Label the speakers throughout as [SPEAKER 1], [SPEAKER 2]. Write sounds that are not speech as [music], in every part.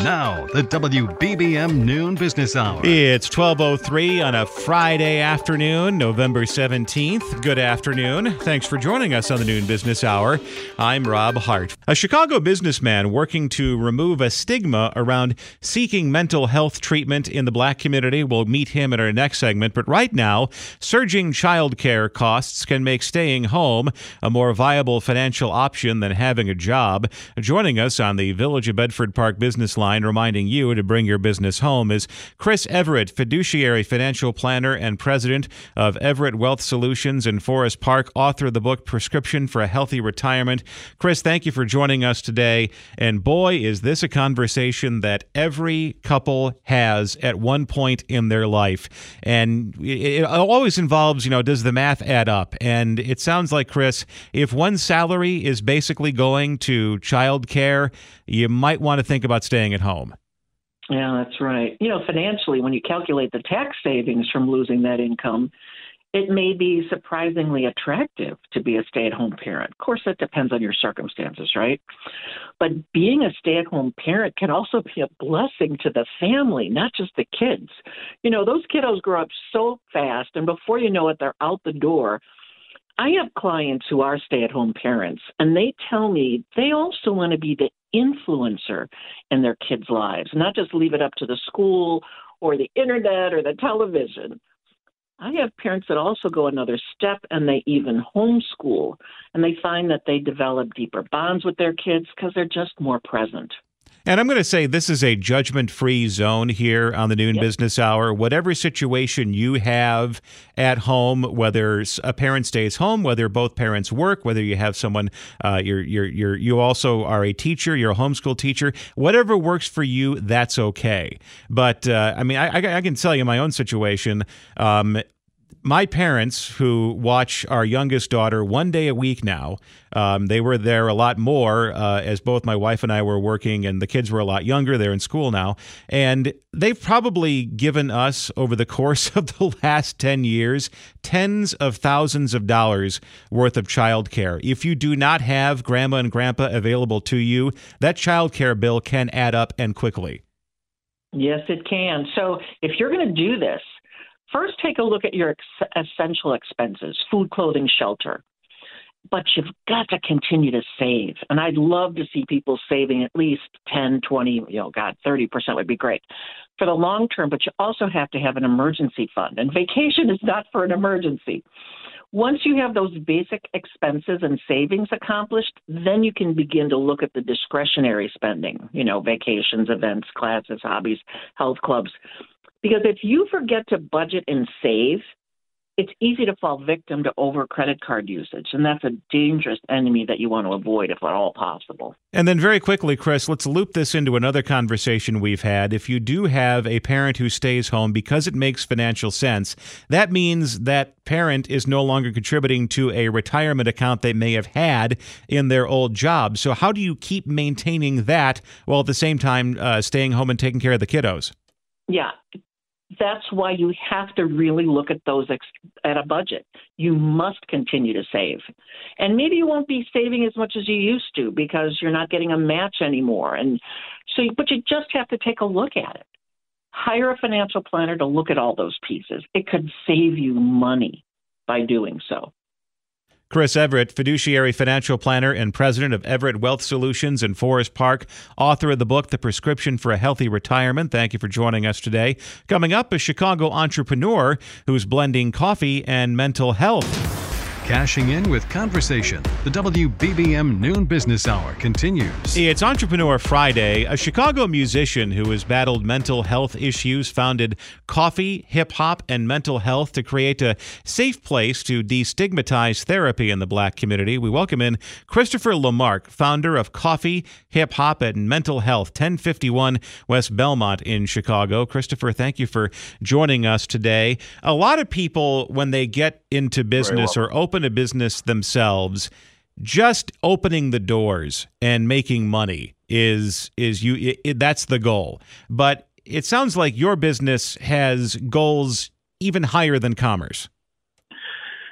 [SPEAKER 1] Now, the WBBM Noon Business Hour.
[SPEAKER 2] It's 12:03 on a Friday afternoon, November 17th. Good afternoon. Thanks for joining us on the Noon Business Hour. I'm Rob Hart. A Chicago businessman working to remove a stigma around seeking mental health treatment in the black community. We'll meet him in our next segment, but right now, surging childcare costs can make staying home a more viable financial option than having a job. Joining us on the Village of Bedford Park business line reminding you to bring your business home is Chris Everett, fiduciary financial planner and president of Everett Wealth Solutions in Forest Park, author of the book Prescription for a Healthy Retirement. Chris, thank you for joining us today. And boy, is this a conversation that every couple has at one point in their life. And it always involves, you know, does the math add up? And it sounds like, Chris, if one salary is basically going to child care, you might want to think about staying at home.
[SPEAKER 3] Yeah, that's right. You know, financially, when you calculate the tax savings from losing that income, it may be surprisingly attractive to be a stay at home parent. Of course, that depends on your circumstances, right? But being a stay at home parent can also be a blessing to the family, not just the kids. You know, those kiddos grow up so fast, and before you know it, they're out the door. I have clients who are stay at home parents, and they tell me they also want to be the influencer in their kids' lives, not just leave it up to the school or the internet or the television. I have parents that also go another step and they even homeschool and they find that they develop deeper bonds with their kids because they're just more present.
[SPEAKER 2] And I'm going to say this is a judgment free zone here on the Noon yep. Business Hour. Whatever situation you have at home, whether a parent stays home, whether both parents work, whether you have someone, uh, you're, you're, you're, you also are a teacher, you're a homeschool teacher, whatever works for you, that's okay. But uh, I mean, I, I, can tell you my own situation. Um, my parents, who watch our youngest daughter one day a week now, um, they were there a lot more uh, as both my wife and I were working, and the kids were a lot younger. They're in school now. And they've probably given us, over the [laughs] course of the last 10 years, tens of thousands of dollars worth of childcare. If you do not have grandma and grandpa available to you, that childcare bill can add up and quickly.
[SPEAKER 3] Yes, it can. So if you're going to do this, First, take a look at your ex- essential expenses food, clothing, shelter. But you've got to continue to save. And I'd love to see people saving at least 10, 20, you know, God, 30% would be great for the long term. But you also have to have an emergency fund. And vacation [laughs] is not for an emergency. Once you have those basic expenses and savings accomplished, then you can begin to look at the discretionary spending, you know, vacations, events, classes, hobbies, health clubs. Because if you forget to budget and save, it's easy to fall victim to over credit card usage, and that's a dangerous enemy that you want to avoid if at all possible.
[SPEAKER 2] And then, very quickly, Chris, let's loop this into another conversation we've had. If you do have a parent who stays home because it makes financial sense, that means that parent is no longer contributing to a retirement account they may have had in their old job. So, how do you keep maintaining that while at the same time uh, staying home and taking care of the kiddos?
[SPEAKER 3] Yeah, that's why you have to really look at those ex- at a budget. You must continue to save. And maybe you won't be saving as much as you used to because you're not getting a match anymore. And so, but you just have to take a look at it. Hire a financial planner to look at all those pieces. It could save you money by doing so.
[SPEAKER 2] Chris Everett, fiduciary financial planner and president of Everett Wealth Solutions in Forest Park, author of the book, The Prescription for a Healthy Retirement. Thank you for joining us today. Coming up, a Chicago entrepreneur who's blending coffee and mental health.
[SPEAKER 1] Cashing in with conversation. The WBBM Noon Business Hour continues.
[SPEAKER 2] It's Entrepreneur Friday. A Chicago musician who has battled mental health issues founded Coffee, Hip Hop, and Mental Health to create a safe place to destigmatize therapy in the black community. We welcome in Christopher LeMark, founder of Coffee, Hip Hop, and Mental Health, 1051 West Belmont in Chicago. Christopher, thank you for joining us today. A lot of people, when they get into business or open a business themselves, just opening the doors and making money is is you it, it, that's the goal. But it sounds like your business has goals even higher than commerce.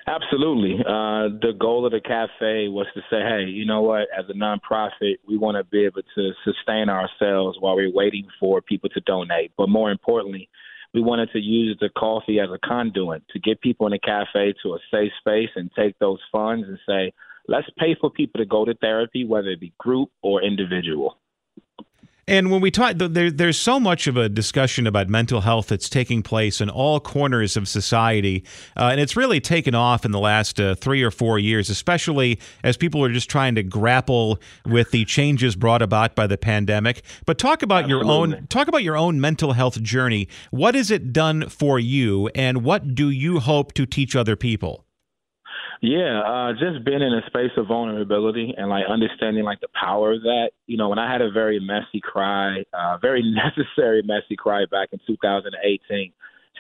[SPEAKER 4] Absolutely. Uh, the goal of the cafe was to say, hey, you know what? As a nonprofit, we want to be able to sustain ourselves while we're waiting for people to donate. But more importantly, we wanted to use the coffee as a conduit to get people in the cafe to a safe space and take those funds and say, let's pay for people to go to therapy, whether it be group or individual.
[SPEAKER 2] And when we talk, there, there's so much of a discussion about mental health that's taking place in all corners of society. Uh, and it's really taken off in the last uh, three or four years, especially as people are just trying to grapple with the changes brought about by the pandemic. But talk about Absolutely. your own talk about your own mental health journey. What has it done for you, and what do you hope to teach other people?
[SPEAKER 4] Yeah, uh, just being in a space of vulnerability and like understanding like the power of that. You know, when I had a very messy cry, uh, very [laughs] necessary messy cry back in 2018,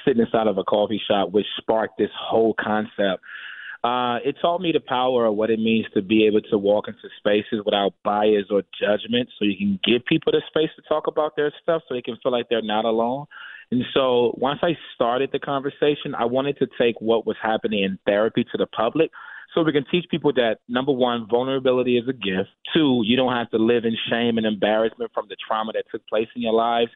[SPEAKER 4] sitting inside of a coffee shop, which sparked this whole concept. Uh, it taught me the power of what it means to be able to walk into spaces without bias or judgment, so you can give people the space to talk about their stuff, so they can feel like they're not alone. And so once I started the conversation, I wanted to take what was happening in therapy to the public so we can teach people that number one, vulnerability is a gift. Two, you don't have to live in shame and embarrassment from the trauma that took place in your lives.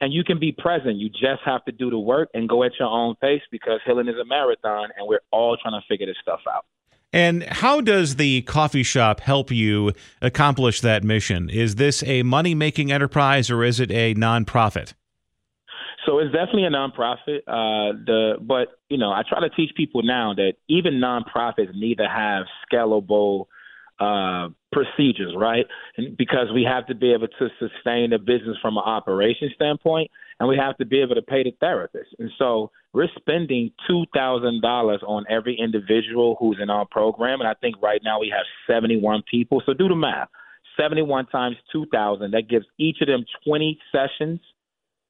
[SPEAKER 4] And you can be present. You just have to do the work and go at your own pace because healing is a marathon and we're all trying to figure this stuff out.
[SPEAKER 2] And how does the coffee shop help you accomplish that mission? Is this a money making enterprise or is it a nonprofit?
[SPEAKER 4] So it's definitely a nonprofit. Uh, the but you know I try to teach people now that even nonprofits need to have scalable uh, procedures, right? And because we have to be able to sustain the business from an operation standpoint, and we have to be able to pay the therapist. And so we're spending two thousand dollars on every individual who's in our program, and I think right now we have seventy-one people. So do the math: seventy-one times two thousand. That gives each of them twenty sessions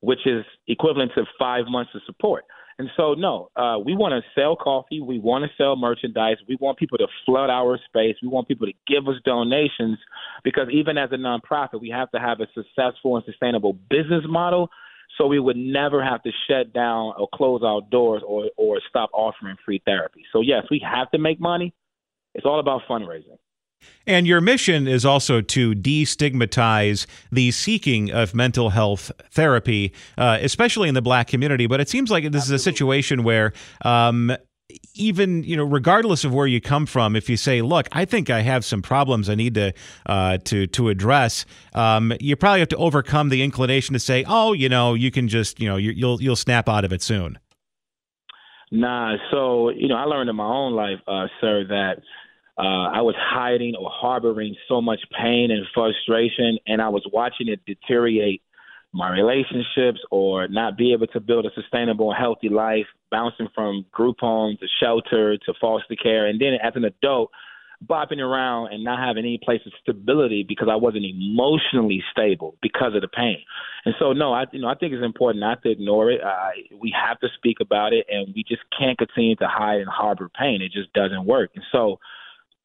[SPEAKER 4] which is equivalent to five months of support. And so, no, uh, we want to sell coffee. We want to sell merchandise. We want people to flood our space. We want people to give us donations because even as a nonprofit, we have to have a successful and sustainable business model. So we would never have to shut down or close our doors or, or stop offering free therapy. So, yes, we have to make money. It's all about fundraising.
[SPEAKER 2] And your mission is also to destigmatize the seeking of mental health therapy, uh, especially in the black community. But it seems like this Absolutely. is a situation where um, even you know regardless of where you come from if you say look i think i have some problems i need to uh, to to address um, you probably have to overcome the inclination to say oh you know you can just you know you, you'll you'll snap out of it soon
[SPEAKER 4] nah so you know i learned in my own life uh, sir that uh, I was hiding or harboring so much pain and frustration, and I was watching it deteriorate my relationships or not be able to build a sustainable, and healthy life, bouncing from group home to shelter to foster care. And then as an adult, bopping around and not having any place of stability because I wasn't emotionally stable because of the pain. And so, no, I you know I think it's important not to ignore it. Uh, we have to speak about it, and we just can't continue to hide and harbor pain. It just doesn't work. And so,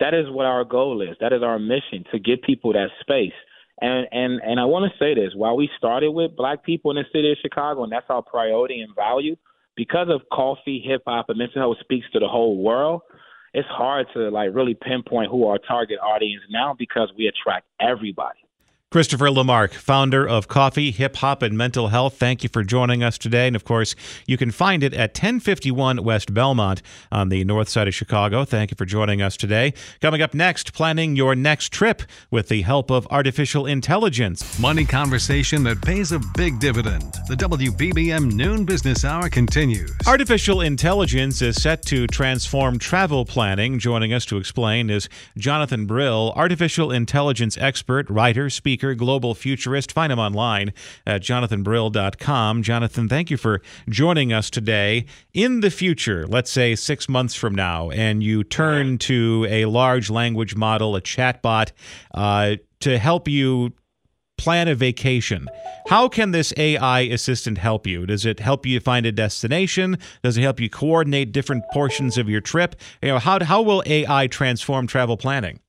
[SPEAKER 4] that is what our goal is. That is our mission to give people that space. And and and I want to say this: while we started with Black people in the city of Chicago, and that's our priority and value, because of coffee, hip hop, and mental health speaks to the whole world. It's hard to like really pinpoint who our target audience now because we attract everybody.
[SPEAKER 2] Christopher LeMark, founder of Coffee, Hip Hop, and Mental Health. Thank you for joining us today. And of course, you can find it at 1051 West Belmont on the north side of Chicago. Thank you for joining us today. Coming up next, planning your next trip with the help of artificial intelligence.
[SPEAKER 1] Money conversation that pays a big dividend. The WBBM Noon Business Hour continues.
[SPEAKER 2] Artificial intelligence is set to transform travel planning. Joining us to explain is Jonathan Brill, artificial intelligence expert, writer, speaker global futurist. Find him online at jonathanbrill.com. Jonathan, thank you for joining us today. In the future, let's say six months from now, and you turn to a large language model, a chatbot, uh, to help you plan a vacation. How can this AI assistant help you? Does it help you find a destination? Does it help you coordinate different portions of your trip? You know, how how will AI transform travel planning?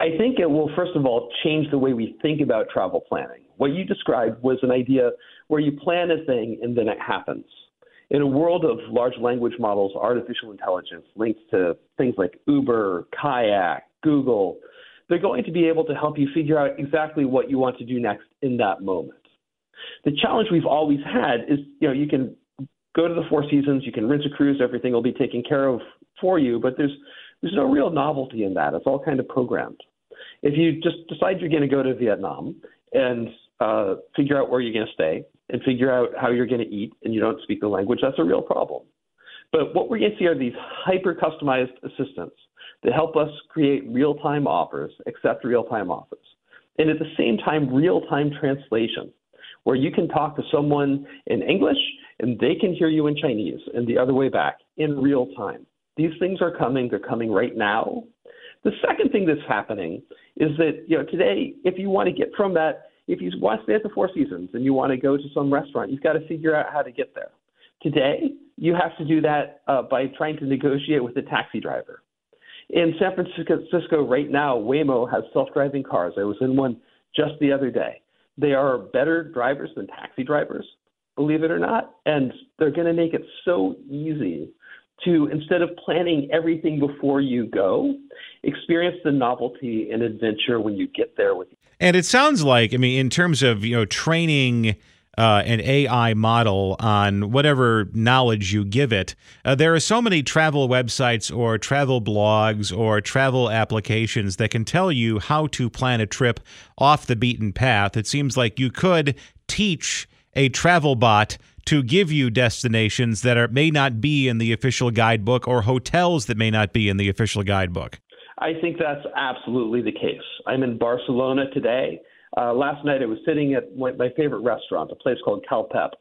[SPEAKER 5] I think it will, first of all, change the way we think about travel planning. What you described was an idea where you plan a thing and then it happens. In a world of large language models, artificial intelligence linked to things like Uber, Kayak, Google, they're going to be able to help you figure out exactly what you want to do next in that moment. The challenge we've always had is, you know, you can go to the Four Seasons, you can rent a cruise, everything will be taken care of for you, but there's there's no real novelty in that. It's all kind of programmed. If you just decide you're going to go to Vietnam and uh, figure out where you're going to stay and figure out how you're going to eat and you don't speak the language, that's a real problem. But what we're going to see are these hyper customized assistants that help us create real time offers, accept real time offers, and at the same time, real time translation, where you can talk to someone in English and they can hear you in Chinese and the other way back in real time. These things are coming. They're coming right now. The second thing that's happening is that you know today, if you want to get from that, if you want to stay at the Four Seasons and you want to go to some restaurant, you've got to figure out how to get there. Today, you have to do that uh, by trying to negotiate with a taxi driver. In San Francisco right now, Waymo has self-driving cars. I was in one just the other day. They are better drivers than taxi drivers, believe it or not, and they're going to make it so easy to instead of planning everything before you go, experience the novelty and adventure when you get there with.
[SPEAKER 2] And it sounds like, I mean, in terms of you know training. Uh, an AI model on whatever knowledge you give it. Uh, there are so many travel websites or travel blogs or travel applications that can tell you how to plan a trip off the beaten path. It seems like you could teach a travel bot to give you destinations that are may not be in the official guidebook or hotels that may not be in the official guidebook.
[SPEAKER 5] I think that's absolutely the case. I'm in Barcelona today. Uh, last night I was sitting at my favorite restaurant, a place called Cal Pep.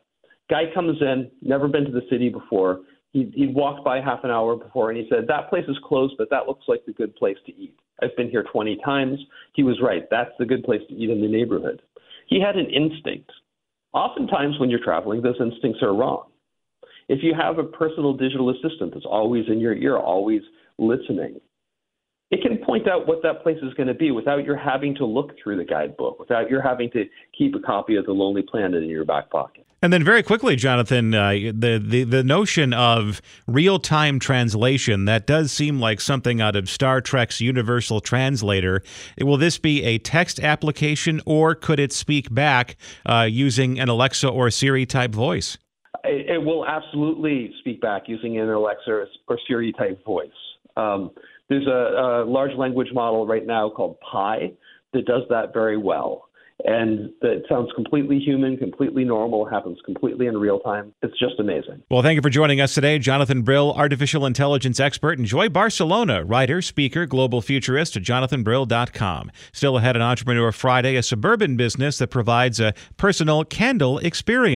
[SPEAKER 5] Guy comes in, never been to the city before. He, he walked by half an hour before and he said, That place is closed, but that looks like the good place to eat. I've been here 20 times. He was right. That's the good place to eat in the neighborhood. He had an instinct Oftentimes, when you're traveling, those instincts are wrong. If you have a personal digital assistant that's always in your ear, always listening, it can point out what that place is going to be without your having to look through the guidebook, without your having to keep a copy of The Lonely Planet in your back pocket.
[SPEAKER 2] And then, very quickly, Jonathan, uh, the, the the notion of real time translation that does seem like something out of Star Trek's Universal Translator. Will this be a text application, or could it speak back uh, using an Alexa or Siri type voice?
[SPEAKER 5] It, it, will absolutely speak back using an Alexa or Siri type voice. Um, there's a, a large language model right now called Pi that does that very well and that sounds completely human, completely normal, happens completely in real time. It's just amazing.
[SPEAKER 2] Well, thank you for joining us today, Jonathan Brill, artificial intelligence expert. Enjoy Barcelona, writer, speaker, global futurist at jonathanbrill.com. Still ahead on Entrepreneur Friday, a suburban business that provides a personal candle experience.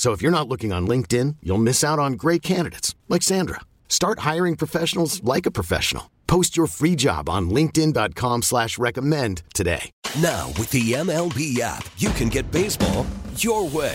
[SPEAKER 6] So if you're not looking on LinkedIn, you'll miss out on great candidates like Sandra. Start hiring professionals like a professional. Post your free job on LinkedIn.com slash recommend today.
[SPEAKER 7] Now with the MLB app, you can get baseball your way.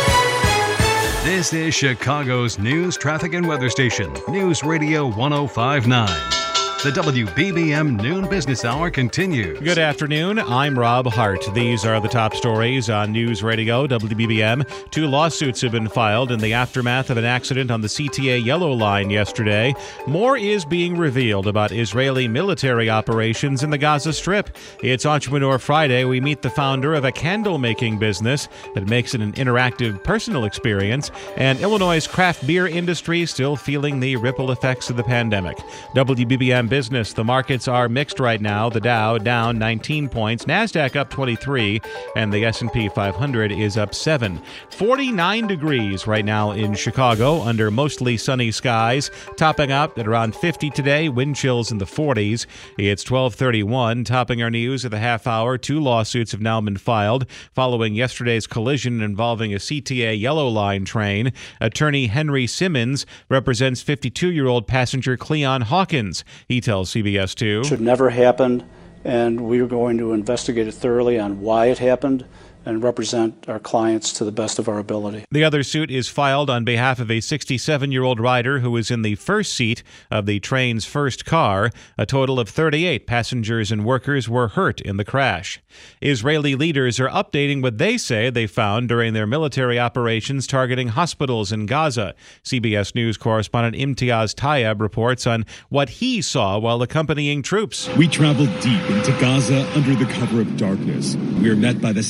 [SPEAKER 1] This is Chicago's news, traffic, and weather station, News Radio 1059. The WBBM Noon Business Hour continues.
[SPEAKER 2] Good afternoon. I'm Rob Hart. These are the top stories on News Radio WBBM. Two lawsuits have been filed in the aftermath of an accident on the CTA Yellow Line yesterday. More is being revealed about Israeli military operations in the Gaza Strip. It's Entrepreneur Friday. We meet the founder of a candle making business that makes it an interactive personal experience. And Illinois' craft beer industry still feeling the ripple effects of the pandemic. WBBM business. The markets are mixed right now. The Dow down 19 points, Nasdaq up 23, and the S&P 500 is up 7. 49 degrees right now in Chicago under mostly sunny skies, topping out at around 50 today. Wind chills in the 40s. It's 12:31. Topping our news at the half hour. Two lawsuits have now been filed following yesterday's collision involving a CTA Yellow Line train. Attorney Henry Simmons represents 52-year-old passenger Cleon Hawkins. He tells CBS 2.
[SPEAKER 8] Should never happen, and we're going to investigate it thoroughly on why it happened and represent our clients to the best of our ability.
[SPEAKER 2] The other suit is filed on behalf of a 67 year old rider who was in the first seat of the train's first car. A total of 38 passengers and workers were hurt in the crash. Israeli leaders are updating what they say they found during their military operations targeting hospitals in Gaza. CBS News correspondent Imtiaz Tyab reports on what he saw while accompanying troops.
[SPEAKER 9] We traveled deep into Gaza under the cover of darkness. We are met by the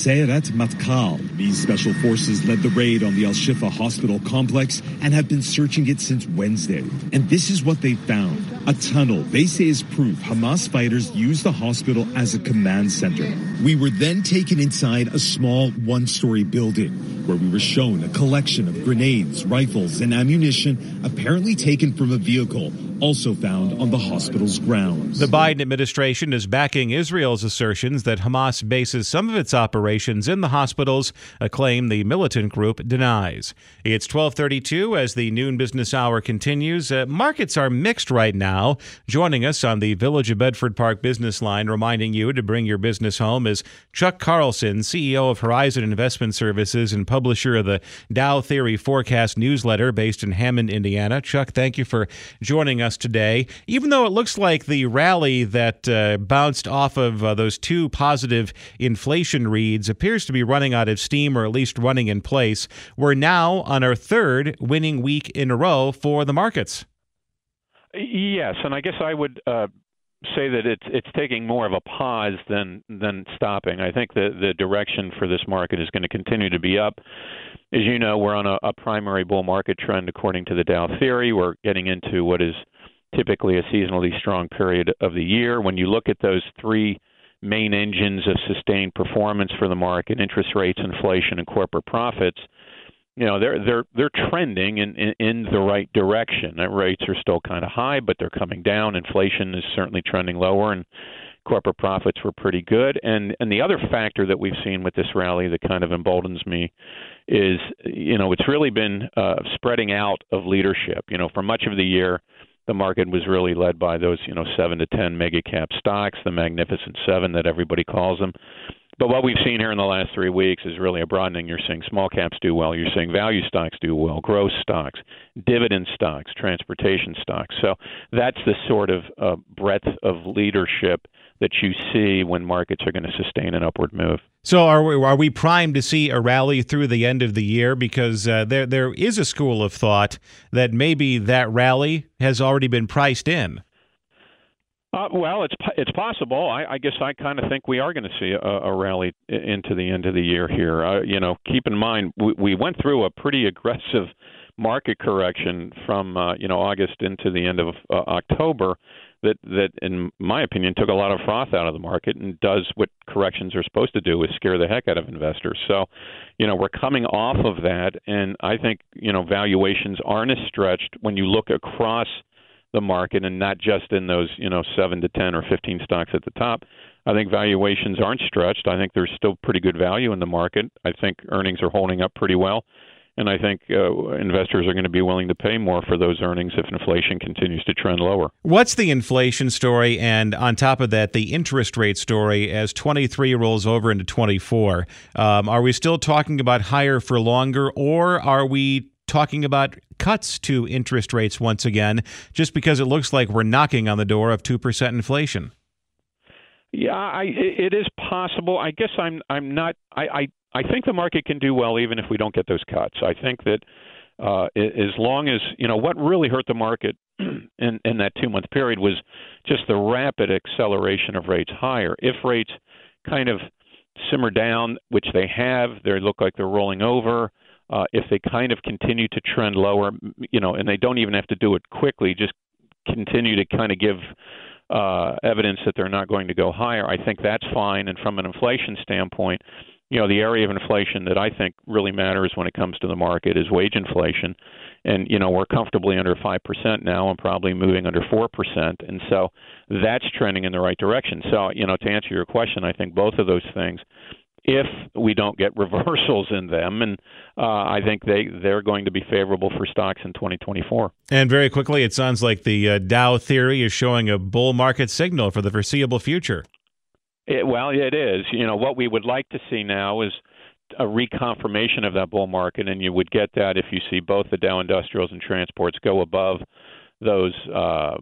[SPEAKER 9] Matkal. These special forces led the raid on the Al Shifa hospital complex and have been searching it since Wednesday. And this is what they found. A tunnel they say is proof Hamas fighters used the hospital as a command center. We were then taken inside a small one-story building where we were shown a collection of grenades, rifles, and ammunition apparently taken from a vehicle also found on the hospital's grounds.
[SPEAKER 2] The Biden administration is backing Israel's assertions that Hamas bases some of its operations in the hospitals, a claim the militant group denies. It's 12:32 as the noon business hour continues. Uh, markets are mixed right now. Joining us on the Village of Bedford Park business line reminding you to bring your business home is Chuck Carlson, CEO of Horizon Investment Services and publisher of the Dow Theory Forecast newsletter based in Hammond, Indiana. Chuck, thank you for joining us today. Even though it looks like the rally that uh, bounced off of uh, those two positive inflation reads appears to be running out of steam or at least running in place, we're now on our third winning week in a row for the markets.
[SPEAKER 10] Yes, and I guess I would uh, say that it's it's taking more of a pause than than stopping. I think the the direction for this market is going to continue to be up. As you know, we're on a, a primary bull market trend according to the Dow theory. We're getting into what is typically a seasonally strong period of the year. When you look at those three main engines of sustained performance for the market, interest rates, inflation, and corporate profits, you know they're they're they're trending in in, in the right direction. That rates are still kind of high, but they're coming down. Inflation is certainly trending lower, and corporate profits were pretty good. And and the other factor that we've seen with this rally that kind of emboldens me is you know it's really been uh, spreading out of leadership. You know, for much of the year, the market was really led by those you know seven to ten mega cap stocks, the magnificent seven that everybody calls them. But what we've seen here in the last three weeks is really a broadening. You're seeing small caps do well. You're seeing value stocks do well, growth stocks, dividend stocks, transportation stocks. So that's the sort of uh, breadth of leadership that you see when markets are going to sustain an upward move.
[SPEAKER 2] So are we, are we primed to see a rally through the end of the year? Because uh, there there is a school of thought that maybe that rally has already been priced in.
[SPEAKER 10] Uh, well, it's it's possible. I, I guess I kind of think we are going to see a, a rally into the end of the year here. Uh, you know, keep in mind we, we went through a pretty aggressive market correction from uh, you know August into the end of uh, October that that in my opinion took a lot of froth out of the market and does what corrections are supposed to do is scare the heck out of investors. So, you know, we're coming off of that and I think, you know, valuations aren't as stretched when you look across the market and not just in those, you know, 7 to 10 or 15 stocks at the top. I think valuations aren't stretched. I think there's still pretty good value in the market. I think earnings are holding up pretty well and I think uh, investors are going to be willing to pay more for those earnings if inflation continues to trend lower.
[SPEAKER 2] What's the inflation story, and on top of that, the interest rate story as 23 rolls over into 24? Um, are we still talking about higher for longer, or are we talking about cuts to interest rates once again, just because it looks like we're knocking on the door of 2% inflation?
[SPEAKER 10] Yeah, I, it is possible. I guess I'm I'm not. I, I I think the market can do well even if we don't get those cuts. I think that uh, as long as you know what really hurt the market [clears throat] in, in that two month period was just the rapid acceleration of rates higher. If rates kind of simmer down, which they have, they look like they're rolling over. Uh, if they kind of continue to trend lower, you know, and they don't even have to do it quickly, just continue to kind of give uh, evidence that they're not going to go higher. I think that's fine. And from an inflation standpoint, you know, the area of inflation that I think really matters when it comes to the market is wage inflation. And, you know, we're comfortably under 5% now and probably moving under 4%. And so that's trending in the right direction. So, you know, to answer your question, I think both of those things, if we don't get [laughs] reversals in them, and uh, I think they, they're going to be favorable for stocks in 2024.
[SPEAKER 2] And very quickly, it sounds like the uh, Dow theory is showing a bull market signal for the foreseeable future.
[SPEAKER 10] It, well, it is. You know, what we would like to see now is a reconfirmation of that bull market, and you would get that if you see both the Dow Industrials and transports go above those uh,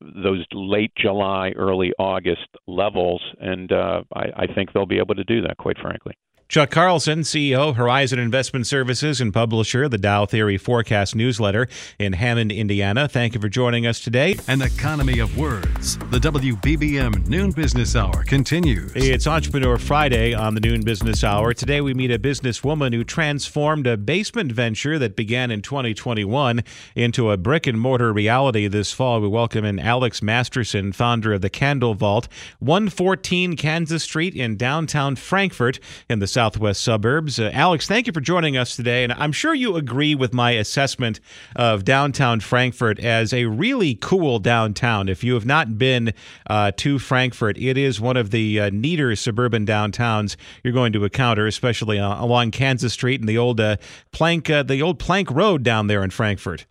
[SPEAKER 10] those late July, early August levels, and uh, I, I think they'll be able to do that. Quite frankly.
[SPEAKER 2] Chuck Carlson, CEO, Horizon Investment Services, and publisher, of the Dow Theory Forecast newsletter in Hammond, Indiana. Thank you for joining us today.
[SPEAKER 1] An economy of words. The WBBM Noon Business Hour continues.
[SPEAKER 2] It's Entrepreneur Friday on the Noon Business Hour. Today we meet a businesswoman who transformed a basement venture that began in 2021 into a brick and mortar reality this fall. We welcome in Alex Masterson, founder of the Candle Vault, 114 Kansas Street in downtown Frankfort in the southwest suburbs. Uh, Alex, thank you for joining us today. And I'm sure you agree with my assessment of downtown Frankfort as a really cool downtown. If you have not been uh, to Frankfort, it is one of the uh, neater suburban downtowns you're going to encounter, especially uh, along Kansas Street and the old uh, plank, uh, the old plank road down there in Frankfort.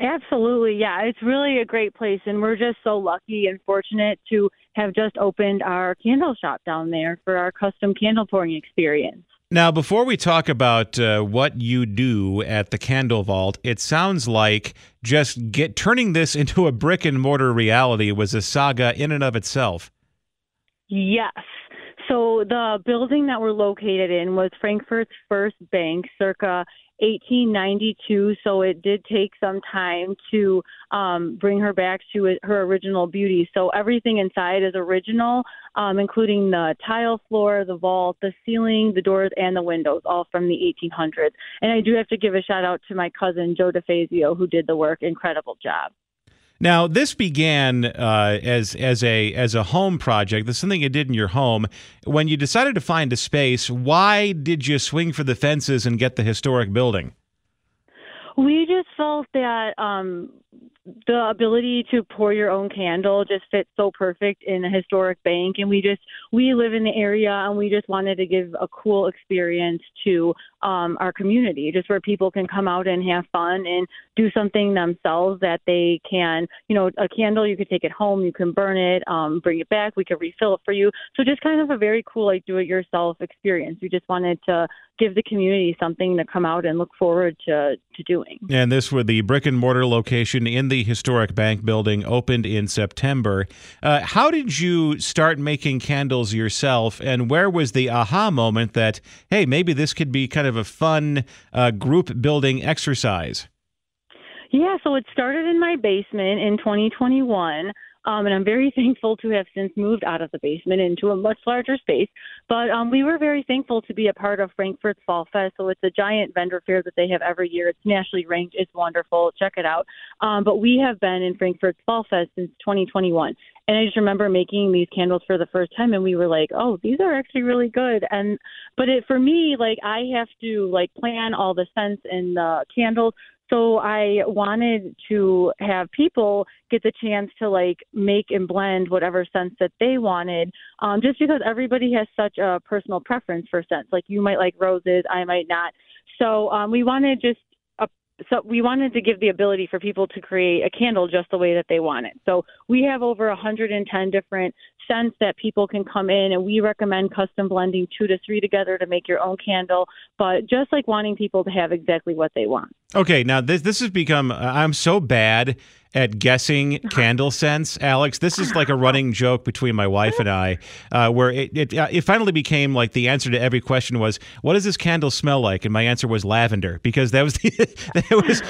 [SPEAKER 11] Absolutely. Yeah, it's really a great place. And we're just so lucky and fortunate to have just opened our candle shop down there for our custom candle pouring experience.
[SPEAKER 2] Now, before we talk about uh, what you do at the Candle Vault, it sounds like just get turning this [laughs] into a brick and mortar reality was a saga in and of itself.
[SPEAKER 11] Yes. So the building that we're located in was Frankfort's first bank, circa 1892, so it did take some time to um, bring her back to her original beauty. So everything inside is original, um, including the tile floor, the vault, the ceiling, the doors, and the windows, all from the 1800s. And I do have to give a shout out to my cousin Joe DeFazio, who did the work. Incredible job.
[SPEAKER 2] Now, this began uh, as as a as a home project. This is something you did in your home. When you decided to find a space, why did you swing for the fences and get the historic building?
[SPEAKER 11] We just felt that um, the ability to pour your own candle just fits so perfect in a historic bank. And we just we live in the area and we just wanted to give a cool experience to um our community just where people can come out and have fun and do something themselves that they can you know a candle you could take it home you can burn it um bring it back we could refill it for you. So just kind of a very cool like do it yourself experience. We just wanted to give the community something to come out and look forward to to doing
[SPEAKER 2] and this was the brick and mortar location in the historic bank building opened in September. Uh, how did you start making candles yourself, and where was the aha moment that, hey, maybe this could be kind of a fun uh, group building exercise?
[SPEAKER 11] Yeah, so it started in my basement in 2021. Um, and I'm very [laughs] thankful to have since moved out of the basement into a much larger space. But um, we were very thankful to be a part of Frankfort's Fall Fest. So it's a giant vendor fair that they have every year. It's nationally ranked. It's wonderful. Check it out. Um, but we have been in Frankfort's Fall Fest since 2021. And I just remember making these candles for the first time, and we were like, "Oh, these are actually really good." And but it for me, like I have to like plan all the scents and the candles. So I wanted to have people get the chance to like make and blend whatever scents that they wanted. Um, just because everybody has such a personal preference for scents. Like you might like roses, I might not. So um, we wanted just a, so we wanted to give the ability for people to create a candle just the way that they want it. So we have over 110 different scents that people can come in, and we recommend custom blending two to three together to make your own candle. But just like wanting people to have exactly what they want.
[SPEAKER 2] Okay, now this this has become. I'm so bad at guessing [laughs] candle scents, Alex. This is like a running joke between my wife and I, uh, where it, it uh, it finally became like the answer to every question was, "What does this candle smell like?" And my answer was lavender because that was the, [laughs] that was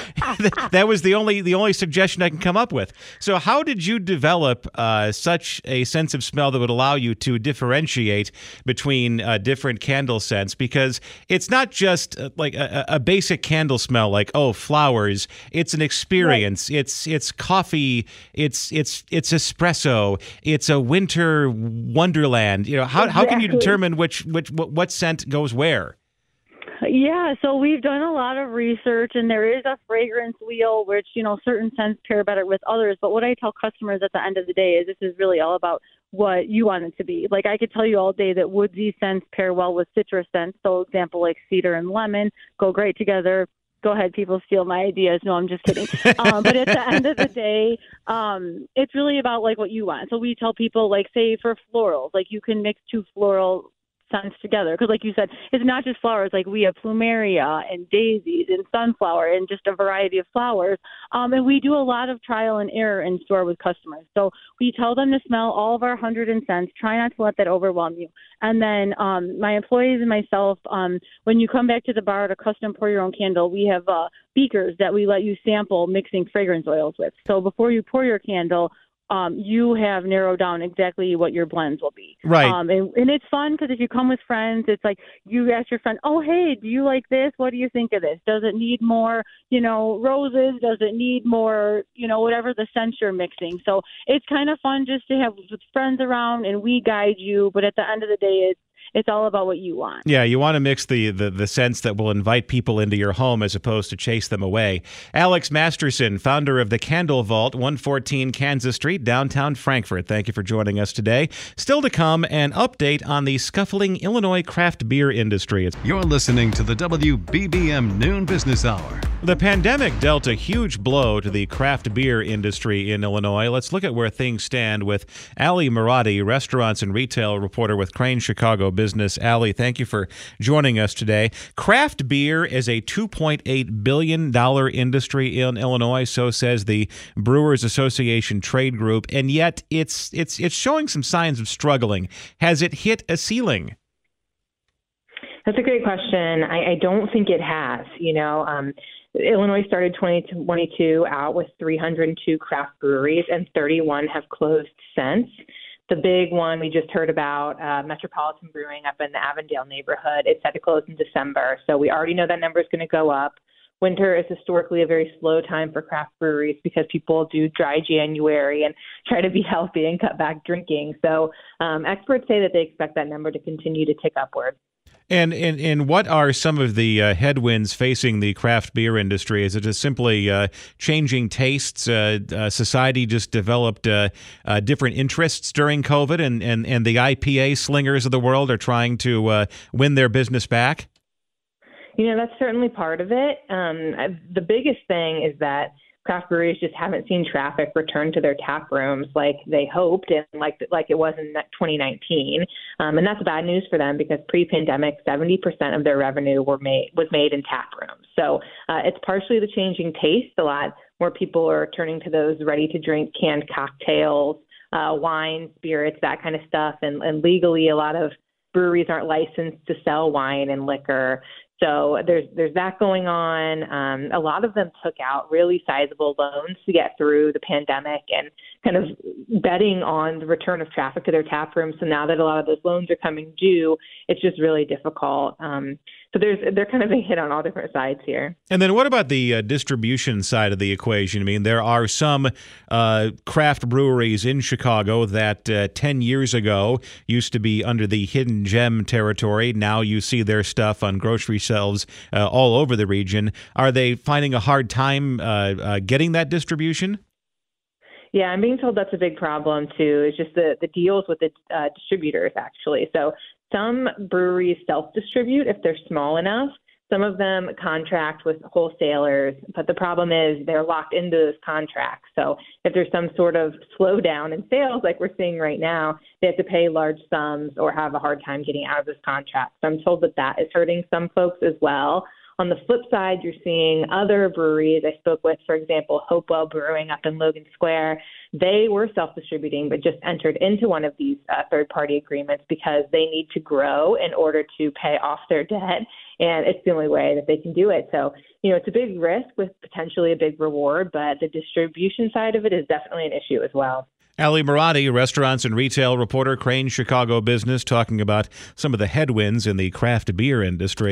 [SPEAKER 2] [laughs] that was the only the only suggestion I can come up with. So, how did you develop uh, such a sense of smell that would allow you to differentiate between uh, different candle scents? Because it's not just uh, like a, a, basic candle smell, like oh flowers. It's an experience. Right. It's it's coffee, it's it's it's espresso, it's a winter wonderland. You know, how exactly. how can you determine which which what, what scent goes where?
[SPEAKER 11] Yeah, so we've done a lot of research, and there is a fragrance wheel, which you know certain scents pair better with others. But what I tell customers at the end of the day is this is really all about what you want it to be. Like I could tell you all day that woodsy scents pair well with citrus scents. So example like cedar and lemon go great together go ahead, people steal my ideas. No, I'm just kidding. um, [laughs] but at the end of the day, um, it's really about like what you want. So we tell people, like, say for florals, like you can mix two floral scents together. Because like you said it's not just flowers. Like we have plumeria and daisies and sunflower and just a variety of flowers. Um, and we do a lot of trial and error in store with customers. So we tell them to smell all of our hundred and scents. Try not to let that overwhelm you. And then um, my employees and myself um, when you come back to the bar to custom pour your own candle we have uh, beakers that we let you sample mixing fragrance oils with. So before you pour your candle um, you have narrowed down exactly what your blends will be.
[SPEAKER 2] Right.
[SPEAKER 11] Um, and, and it's fun because if you come with friends, it's like you ask your friend, "Oh, hey, do you like this? What do you think of this? Does it need more, you know, roses? Does it need more, you know, whatever the scent you're mixing?" So it's kind of fun just to have friends around and we guide you. But at the end of the day, it's it's all about what you want.
[SPEAKER 2] Yeah, you want to mix the, the the scents that will invite people into your home as opposed to chase them away. Alex Masterson, founder of the Candle Vault, 114 Kansas Street, downtown Frankfort. Thank you for joining us today. Still to come, an update on the scuffling Illinois craft beer industry.
[SPEAKER 1] You're listening to the WBBM Noon Business Hour.
[SPEAKER 2] The pandemic dealt a huge blow to the craft beer industry in Illinois. Let's look at where things stand with Ally Marotti, restaurants and retail reporter with Crain Chicago Business. Ally, thank you for joining us today. Craft beer is a $2.8 billion industry in Illinois, so says the Brewers Association trade group, and yet it's it's it's showing some signs of struggling. Has it hit a ceiling?
[SPEAKER 12] That's a great question. I, I don't think it has. You know, um, Illinois started 2022 out with 302 craft breweries, and 31 have closed since. The big one we just heard about, uh, Metropolitan Brewing up in the Avondale neighborhood, it's set to close in December. So we already know that number is going to go up. Winter is historically a very slow time for craft breweries because people do dry January and [laughs] try to be healthy and cut back drinking. So um, experts say that they expect that number to continue to tick upward.
[SPEAKER 2] And, and and what are some of the uh, headwinds facing the craft beer industry? Is it just simply uh, changing tastes? Uh, uh society just developed uh, uh, different interests during COVID, and, and, and the IPA slingers of the world are trying to win their business back?
[SPEAKER 12] You know, that's certainly part of it. Um, the biggest thing is that craft breweries just haven't seen traffic return to their tap rooms like they hoped and like like it was in 2019. Um, and that's bad news for them because pre-pandemic, 70% of their revenue were made was made in tap rooms. So uh, it's partially the changing taste. A lot more people are turning to those ready-to-drink canned cocktails, uh, wine, spirits, that kind of stuff. And, and legally, a lot of breweries aren't licensed to sell wine and liquor. So there's there's that going on. Um, a lot of them took out really sizable loans to get through the pandemic and kind of betting on the return of traffic to their tap rooms. So now that a lot of those loans are coming due, it's just really difficult. Um, so there's they're kind of being hit on all different sides here.
[SPEAKER 2] And then what about the uh, distribution side of the equation? I mean, there are some uh, craft breweries in Chicago that uh, 10 years ago used to be under the hidden gem territory. Now you see their stuff on grocery shelves uh, all over the region. Are they finding a hard time uh, uh, getting that distribution?
[SPEAKER 12] Yeah, I'm being told that's a big problem too. It's just the the deals with the uh, distributors actually. So some breweries self distribute if they're small enough. Some of them contract with wholesalers, but the problem is they're locked into those contracts. So if there's some sort of slowdown in sales, like we're seeing right now, they have to pay large sums or have a hard time getting out of this contract. So I'm told that that is hurting some folks as well. On the flip side, you're seeing other breweries I spoke with, for example, Hopewell Brewing up in Logan Square. They were self distributing, but just entered into one of these uh, third party agreements because they need to grow in order to pay off their debt. And it's the only way that they can do it. So, you know, it's a big risk with potentially a big reward, but the distribution side of it is definitely an issue as well.
[SPEAKER 2] Ally Marotti, restaurants and retail reporter, Crain Chicago Business, talking about some of the headwinds in the craft beer industry.